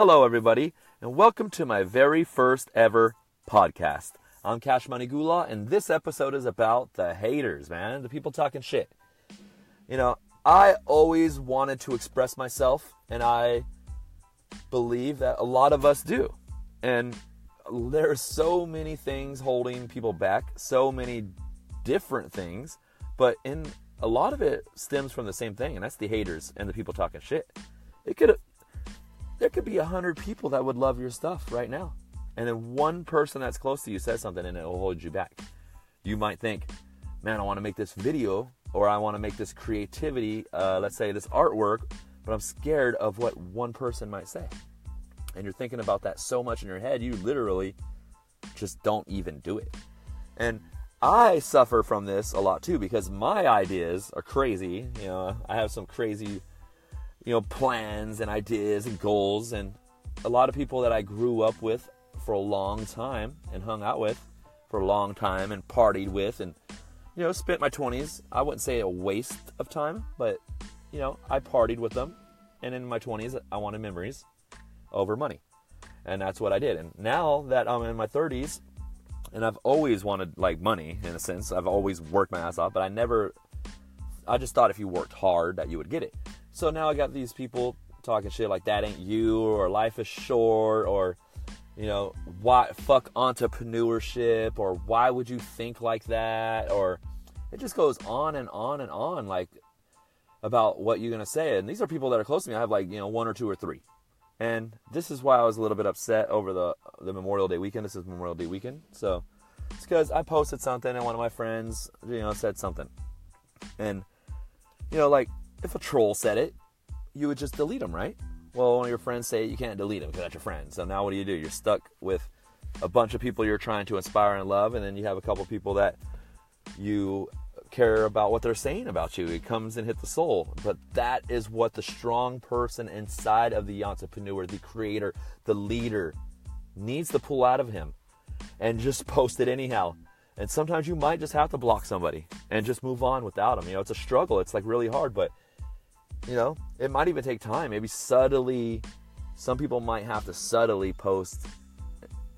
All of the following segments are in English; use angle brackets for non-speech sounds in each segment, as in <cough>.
Hello, everybody, and welcome to my very first ever podcast. I'm Cash Money Gula, and this episode is about the haters, man, the people talking shit. You know, I always wanted to express myself, and I believe that a lot of us do. And there are so many things holding people back, so many different things, but in a lot of it stems from the same thing, and that's the haters and the people talking shit. It could there could be a hundred people that would love your stuff right now. And then one person that's close to you says something and it will hold you back. You might think, man, I want to make this video or I want to make this creativity, uh, let's say this artwork, but I'm scared of what one person might say. And you're thinking about that so much in your head, you literally just don't even do it. And I suffer from this a lot too because my ideas are crazy. You know, I have some crazy you know, plans and ideas and goals. And a lot of people that I grew up with for a long time and hung out with for a long time and partied with and, you know, spent my 20s. I wouldn't say a waste of time, but, you know, I partied with them. And in my 20s, I wanted memories over money. And that's what I did. And now that I'm in my 30s, and I've always wanted like money in a sense. I've always worked my ass off, but I never I just thought if you worked hard that you would get it. So now I got these people talking shit like that ain't you or life is short or you know why fuck entrepreneurship or why would you think like that? Or it just goes on and on and on like about what you're gonna say. And these are people that are close to me. I have like you know one or two or three. And this is why i was a little bit upset over the the memorial day weekend. This is memorial day weekend. So it's because i posted something and one of my friends you know said something. And you know like if a troll said it, you would just delete them, right? Well, one of your friends say you can't delete them because that's your friend. So now what do you do? You're stuck with a bunch of people you're trying to inspire and love, and then you have a couple people that you care about what they're saying about you. It comes and hit the soul. But that is what the strong person inside of the entrepreneur, the creator, the leader needs to pull out of him and just post it anyhow. And sometimes you might just have to block somebody and just move on without them. You know, it's a struggle. It's like really hard, but you know, it might even take time. Maybe subtly, some people might have to subtly post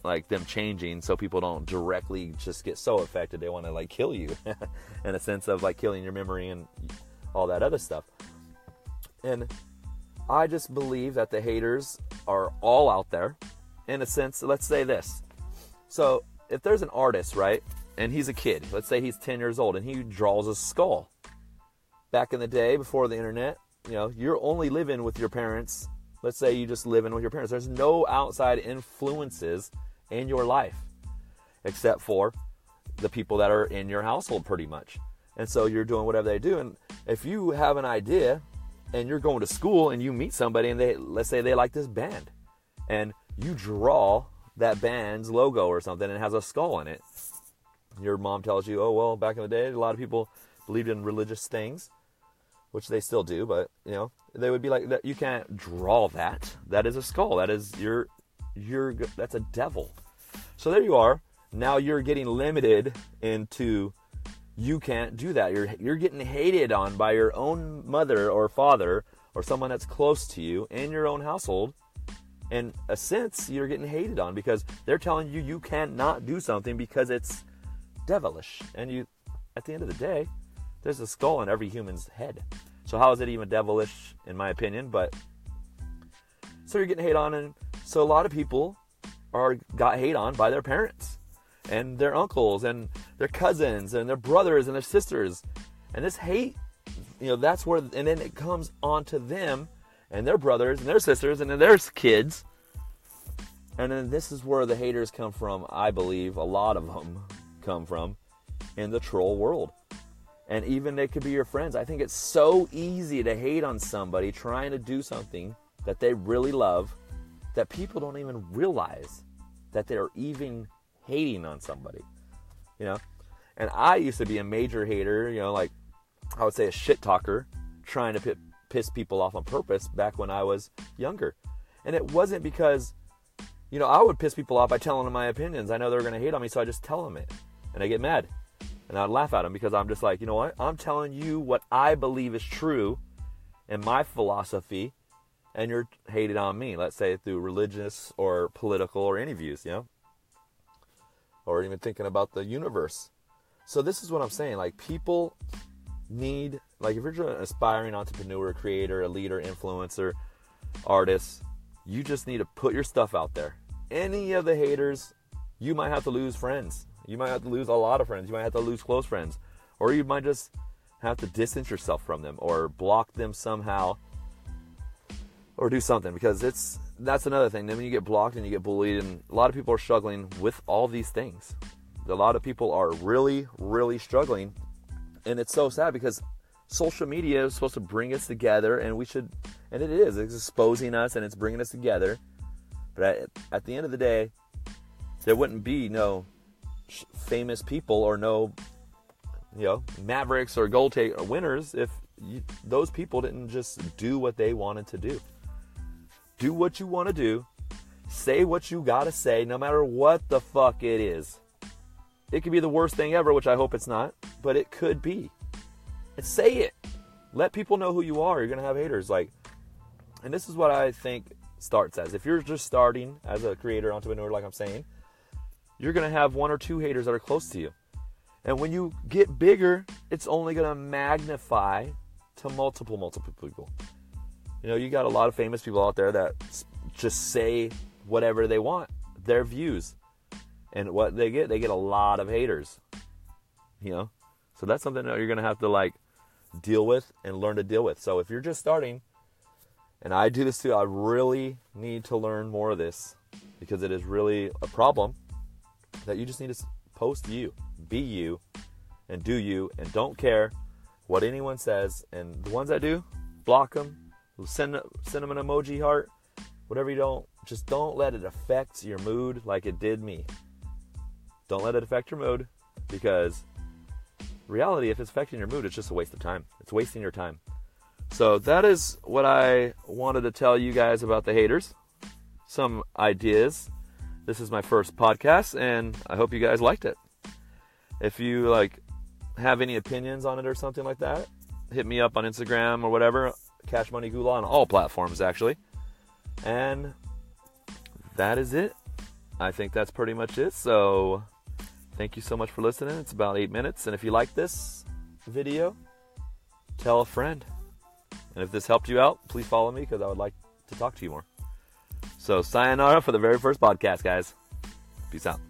like them changing so people don't directly just get so affected they want to like kill you <laughs> in a sense of like killing your memory and all that other stuff. And I just believe that the haters are all out there in a sense. Let's say this. So if there's an artist, right, and he's a kid, let's say he's 10 years old and he draws a skull. Back in the day before the internet, you know, you're only living with your parents. Let's say you just live in with your parents. There's no outside influences in your life except for the people that are in your household pretty much. And so you're doing whatever they do. And if you have an idea and you're going to school and you meet somebody and they let's say they like this band and you draw that band's logo or something and it has a skull in it. Your mom tells you, "Oh, well, back in the day, a lot of people believed in religious things." Which they still do, but you know, they would be like that. You can't draw that. That is a skull. That is your, your. That's a devil. So there you are. Now you're getting limited into. You can't do that. You're you're getting hated on by your own mother or father or someone that's close to you in your own household. In a sense, you're getting hated on because they're telling you you cannot do something because it's devilish. And you, at the end of the day, there's a skull in every human's head. So how is it even devilish, in my opinion? But so you're getting hate on, and so a lot of people are got hate on by their parents and their uncles and their cousins and their brothers and their sisters, and this hate, you know, that's where, and then it comes onto them and their brothers and their sisters and then their kids. And then this is where the haters come from, I believe. A lot of them come from in the troll world and even they could be your friends. I think it's so easy to hate on somebody trying to do something that they really love that people don't even realize that they're even hating on somebody, you know? And I used to be a major hater, you know, like I would say a shit talker, trying to p- piss people off on purpose back when I was younger. And it wasn't because, you know, I would piss people off by telling them my opinions. I know they're going to hate on me, so I just tell them it. And I get mad and I'd laugh at him because I'm just like, you know what? I'm telling you what I believe is true and my philosophy, and you're hated on me, let's say through religious or political or any views, you know? Or even thinking about the universe. So this is what I'm saying. Like people need like if you're an aspiring entrepreneur, creator, a leader, influencer, artist, you just need to put your stuff out there. Any of the haters, you might have to lose friends. You might have to lose a lot of friends. You might have to lose close friends. Or you might just have to distance yourself from them or block them somehow or do something because it's that's another thing. Then when you get blocked and you get bullied, and a lot of people are struggling with all these things. A lot of people are really, really struggling, and it's so sad because social media is supposed to bring us together, and we should, and it is. It's exposing us and it's bringing us together. But at, at the end of the day, there wouldn't be no famous people or no, you know, Mavericks or gold winners if you, those people didn't just do what they wanted to do do what you want to do, say what you got to say, no matter what the fuck it is. It could be the worst thing ever, which I hope it's not, but it could be. And say it. Let people know who you are. You're going to have haters. Like, and this is what I think starts as. If you're just starting as a creator, entrepreneur, like I'm saying, you're going to have one or two haters that are close to you. And when you get bigger, it's only going to magnify to multiple, multiple people. You know, you got a lot of famous people out there that just say whatever they want, their views. And what they get, they get a lot of haters. You know? So that's something that you're going to have to like deal with and learn to deal with. So if you're just starting, and I do this too, I really need to learn more of this because it is really a problem that you just need to post you, be you, and do you, and don't care what anyone says. And the ones that do, block them, Send send them an emoji heart. Whatever you don't, just don't let it affect your mood like it did me. Don't let it affect your mood because reality, if it's affecting your mood, it's just a waste of time. It's wasting your time. So that is what I wanted to tell you guys about the haters. Some ideas. This is my first podcast, and I hope you guys liked it. If you like have any opinions on it or something like that, hit me up on Instagram or whatever. Cash Money Gula on all platforms, actually. And that is it. I think that's pretty much it. So thank you so much for listening. It's about eight minutes. And if you like this video, tell a friend. And if this helped you out, please follow me because I would like to talk to you more. So sayonara for the very first podcast, guys. Peace out.